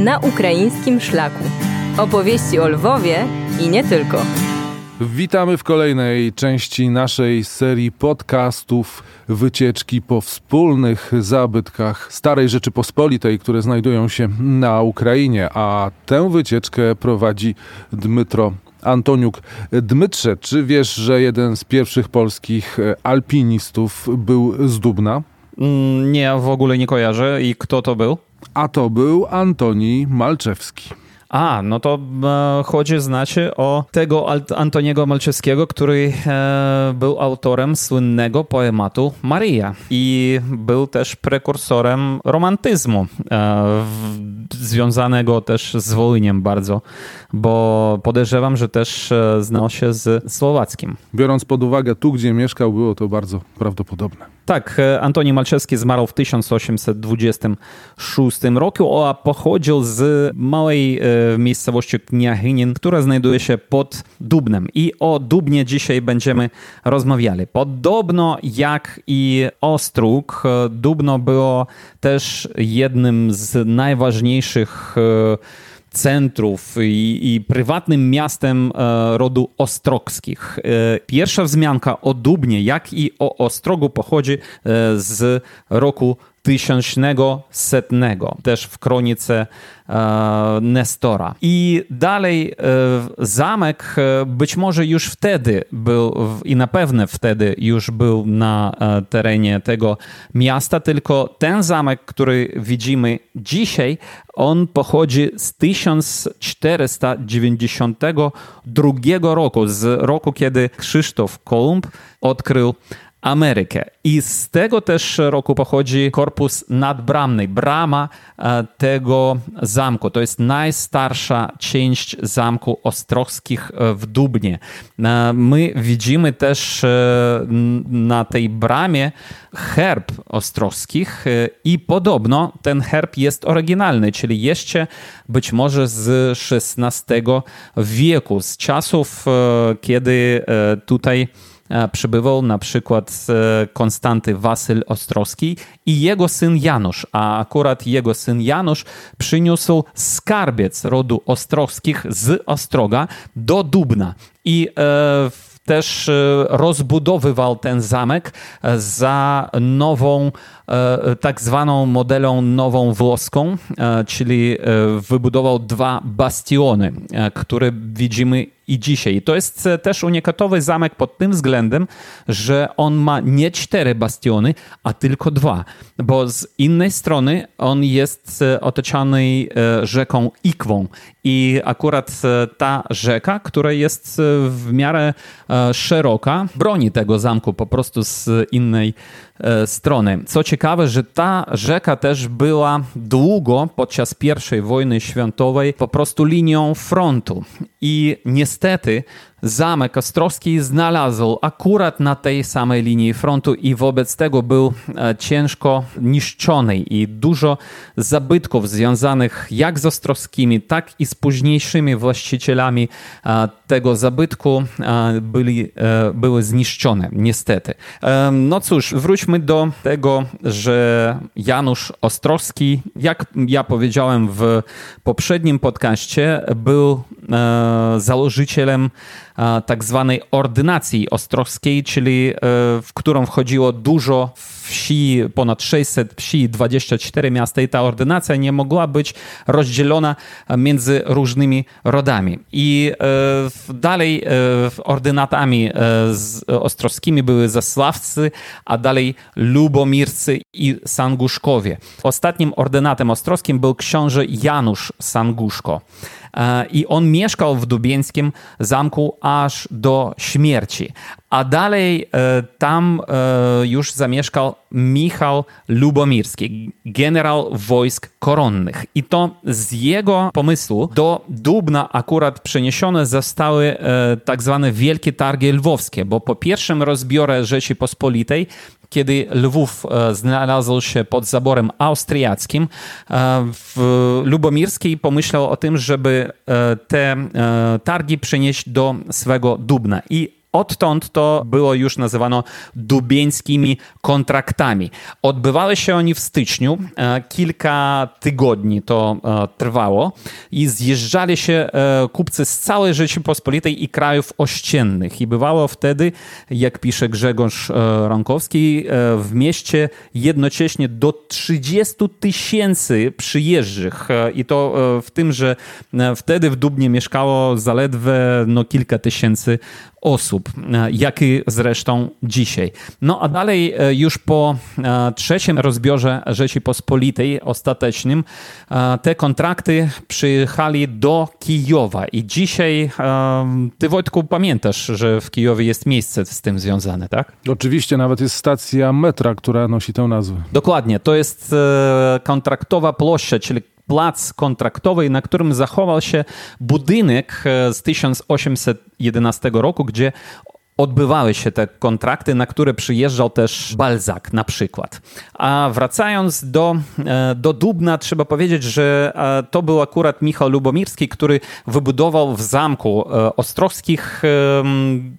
na ukraińskim szlaku. Opowieści o Lwowie i nie tylko. Witamy w kolejnej części naszej serii podcastów Wycieczki po wspólnych zabytkach Starej Rzeczypospolitej, które znajdują się na Ukrainie, a tę wycieczkę prowadzi Dmytro Antoniuk. Dmytrze, czy wiesz, że jeden z pierwszych polskich alpinistów był z Dubna? Mm, nie, w ogóle nie kojarzę. I kto to był? A to był Antoni Malczewski. A, no to e, chodzi, znaczy, o tego Antoniego Malczewskiego, który e, był autorem słynnego poematu Maria i był też prekursorem romantyzmu, e, w, związanego też z Wołyniem bardzo, bo podejrzewam, że też e, znał się z słowackim. Biorąc pod uwagę tu, gdzie mieszkał, było to bardzo prawdopodobne. Tak, e, Antoni Malczewski zmarł w 1826 roku, a pochodził z małej e, miejscowości Kniachinin, która znajduje się pod Dubnem. I o Dubnie dzisiaj będziemy rozmawiali. Podobno jak i Ostróg, e, Dubno było też jednym z najważniejszych centrów i, i, prywatnym miastem e, rodu Ostrogskich. E, pierwsza wzmianka o Dubnie, jak i o Ostrogu pochodzi e, z roku tysiącznego setnego, też w kronice e, Nestora. I dalej e, zamek e, być może już wtedy był i na pewno wtedy już był na e, terenie tego miasta, tylko ten zamek, który widzimy dzisiaj, on pochodzi z 1492 roku, z roku, kiedy Krzysztof Kolumb odkrył Amerykę. I z tego też roku pochodzi korpus nadbramny, brama e, tego zamku. To jest najstarsza część zamku Ostrowskich e, w Dubnie. E, my widzimy też na tej bramie herb Ostrowskich i podobno ten herb jest oryginalny, czyli jeszcze być może z XVI wieku, z czasów, kiedy tutaj przybywał na przykład e, Konstanty Wasyl Ostrowski i jego syn Janusz, a akurat jego syn Janusz przyniósł skarbiec rodu Ostrowskich z Ostroga do Dubna. I e, też rozbudowywał ten zamek za nową, tak zwaną modelą nową włoską, czyli wybudował dwa bastiony, które widzimy i dzisiaj. To jest e, też unikatowy zamek pod tym względem, że on ma nie cztery bastiony, a tylko dwa, bo z innej strony on jest e, otoczony e, rzeką Ikwą i akurat ta rzeka, która jest w miarę szeroka, broni tego zamku po prostu z innej strony. Co ciekawe, że ta rzeka też była długo podczas I wojny światowej po prostu linią frontu. I niestety zamek Ostrowski znalazł akurat na tej samej linii frontu i wobec tego był e, ciężko niszczony i dużo zabytków związanych jak z Ostrowskimi, tak i z późniejszymi właścicielami e, tego zabytku e, byli, były zniszczone, niestety. No cóż, wróćmy do tego, że Janusz Ostrowski, jak ja powiedziałem w poprzednim podcaście, był założycielem tak zwanej ordynacji ostrowskiej, czyli e, w którą wchodziło dużo wsi, ponad 600 wsi, 24 miasta i ta ordynacja nie mogła być rozdzielona między różnymi rodami. I e, dalej e, ordynatami ostrowskimi były Zasławcy, a dalej Lubomircy i Sanguszkowie. Ostatnim ordynatem ostrowskim był książę Janusz Sanguszko. I on mieszkał w Dubieńskim zamku aż do śmierci. A dalej e, tam e, już zamieszkał Michał Lubomirski, generał wojsk koronnych. I to z jego pomysłu do Dubna akurat przeniesione zostały e, tak zwane Wielkie Targi Lwowskie, bo po pierwszym rozbiorze Rzeczypospolitej kiedy Lwów znalazł się pod zaborem austriackim, Lubomirski pomyślał o tym, żeby te targi przenieść do swego Dubna. I Odtąd to było już nazywano dubieńskimi kontraktami. Odbywały się oni w styczniu, e, kilka tygodni to e, trwało i zjeżdżali się e, kupcy z całej Rzeczypospolitej i krajów ościennych. I bywało wtedy, jak pisze Grzegorz Ronkowski, w mieście jednocześnie do 30 tysięcy przyjeżdżych. I to w tym, że wtedy w Dubnie mieszkało zaledwie no, kilka tysięcy osób, e, jak i zresztą dzisiaj. No a dalej e, już po e, trzecim rozbiorze Rzeczypospolitej ostatecznym te kontrakty przyjechali do Kijowa i dzisiaj ty Wojtku pamiętasz, że w Kijowie jest miejsce z tym związane, tak? Oczywiście, nawet jest stacja metra, która nosi tę nazwę. Dokładnie, to jest kontraktowa ploszcza, czyli plac kontraktowy, na którym zachował się budynek z 1811 roku, gdzie odbywały się te kontrakty, na które przyjeżdżał też Balzac na przykład. A wracając do, e, do Dubna, trzeba powiedzieć, że e, to był akurat Michał Lubomirski, który wybudował w zamku e, Ostrowskich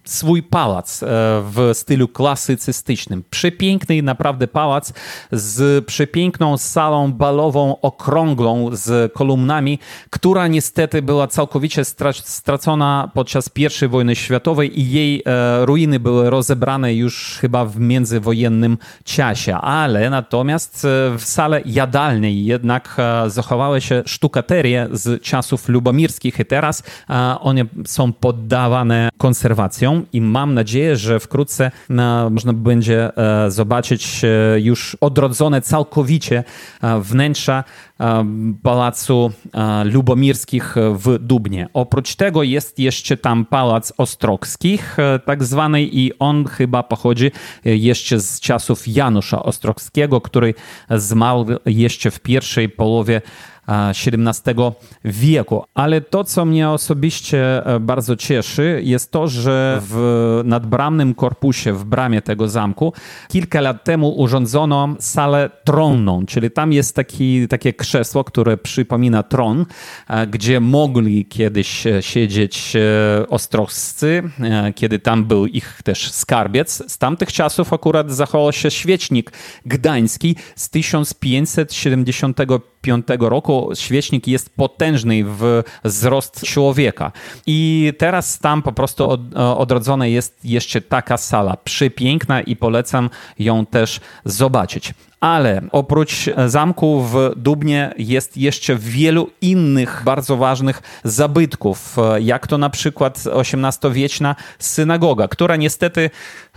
swój pałac w stylu klasycystycznym. Przepiękny naprawdę pałac z przepiękną salą balową okrągłą z kolumnami, która niestety była całkowicie stracona podczas I wojny światowej i jej ruiny były rozebrane już chyba w międzywojennym czasie, ale natomiast e, w sale jadalnej jednak e, zachowały się sztukaterie z czasów lubomirskich i teraz e, one są poddawane konserwacjom i mam nadzieję, że wkrótce można będzie zobaczyć już odrodzone całkowicie wnętrza Pałacu Lubomirskich w Dubnie. Oprócz tego jest jeszcze tam Pałac Ostrogskich, tak zwany, i on chyba pochodzi jeszcze z czasów Janusza Ostrogskiego, który zmarł jeszcze w pierwszej połowie XVII wieku. Ale to, co mnie osobiście e, bardzo cieszy, jest to, że w nadbramnym korpusie, w bramie tego zamku, kilka lat temu urządzono salę tronną, czyli tam jest taki, takie krzesło, które przypomina tron, e, gdzie mogli kiedyś e, siedzieć ostrowscy, kiedy tam był ich też skarbiec. Z tamtych czasów akurat zachował się świecznik gdański z 1575 roku świecznik jest potężny w wzrost człowieka. I teraz tam po prostu od, odrodzona jest jeszcze taka sala przepiękna i polecam ją też zobaczyć. Ale oprócz zamku w Dubnie jest jeszcze wielu innych bardzo ważnych zabytków, jak to na przykład XVIII-wieczna synagoga, która niestety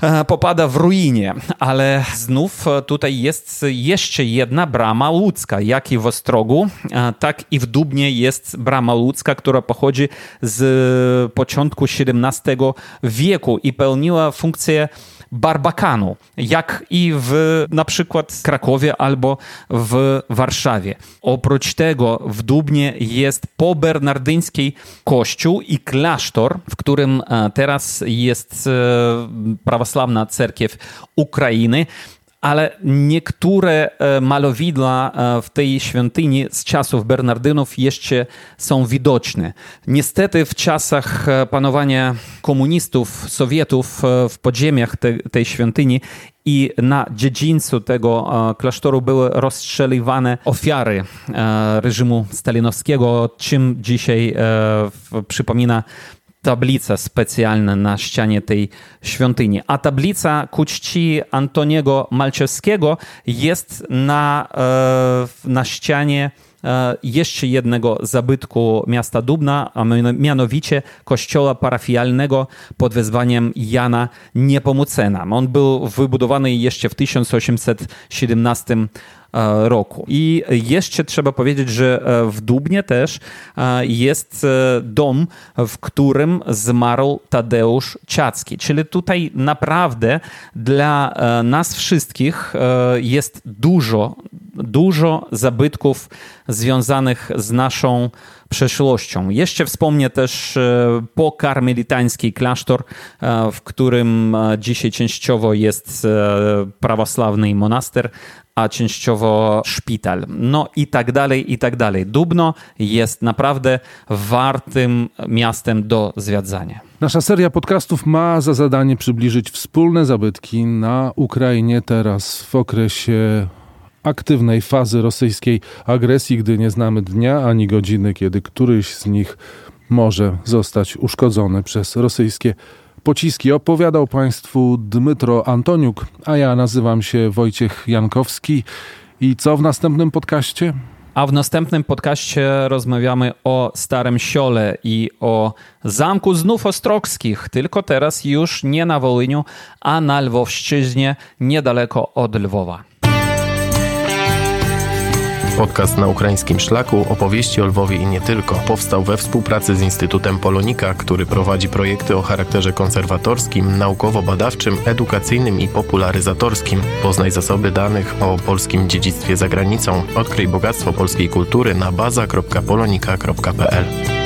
e, popada w ruinie, ale znów tutaj jest jeszcze jedna brama łódzka, jak i w Ostrogu, e, tak i w Dubnie jest brama łódzka, która pochodzi z początku XVII wieku i pełniła funkcję Barbakanu, jak i w na przykład Krakowie albo w Warszawie. Oprócz tego w Dubnie jest pobernardyński kościół i klasztor, w którym e, teraz jest e, prawosławna cerkiew Ukrainy ale niektóre e, malowidła e, w tej świątyni z czasów Bernardynów jeszcze są widoczne. Niestety w czasach e, panowania komunistów, Sowietów w podziemiach te, tej świątyni i na dziedzińcu tego klasztoru były rozstrzeliwane ofiary reżimu stalinowskiego, czym dzisiaj przypomina tablica specjalna na ścianie tej świątyni. A tablica ku czci Antoniego Malczewskiego jest na, e, na ścianie e, jeszcze jednego zabytku miasta Dubna, a mianowicie kościoła parafialnego pod wezwaniem Jana Niepomucena. On był wybudowany jeszcze w 1817 E, roku. I jeszcze trzeba powiedzieć, że e, w Dubnie też e, jest dom, w którym zmarł Tadeusz Ciacki. Czyli tutaj naprawdę dla nas wszystkich jest dużo, dużo zabytków związanych z naszą przeszłością. Jeszcze wspomnę też pokarmelitański klasztor, w którym dzisiaj częściowo jest prawosławny monaster, a częściowo szpital. No i tak dalej, i tak dalej. Dubno jest naprawdę wartym miastem do zwiedzania. Nasza seria podcastów ma za zadanie przybliżyć wspólne zabytki na Ukrainie teraz w okresie aktywnej fazy rosyjskiej agresji, gdy nie znamy dnia ani godziny, kiedy któryś z nich może zostać uszkodzony przez rosyjskie pociski. Opowiadał Państwu Dmytro Antoniuk, a ja nazywam się Wojciech Jankowski. I co w następnym podcaście? A w następnym podcaście rozmawiamy o Starym Siole i o Zamku Znów Ostrogskich, tylko teraz już nie na Wołyniu, a na Lwowszczyźnie, niedaleko od Lwowa. Podcast na ukraińskim szlaku opowieści o Lwowie i nie tylko powstał we współpracy z Instytutem Polonika, który prowadzi projekty o charakterze konserwatorskim, naukowo-badawczym, edukacyjnym i popularyzatorskim. Poznaj zasoby danych o polskim dziedzictwie za granicą. Odkryj bogactwo polskiej kultury na baza.polonika.pl.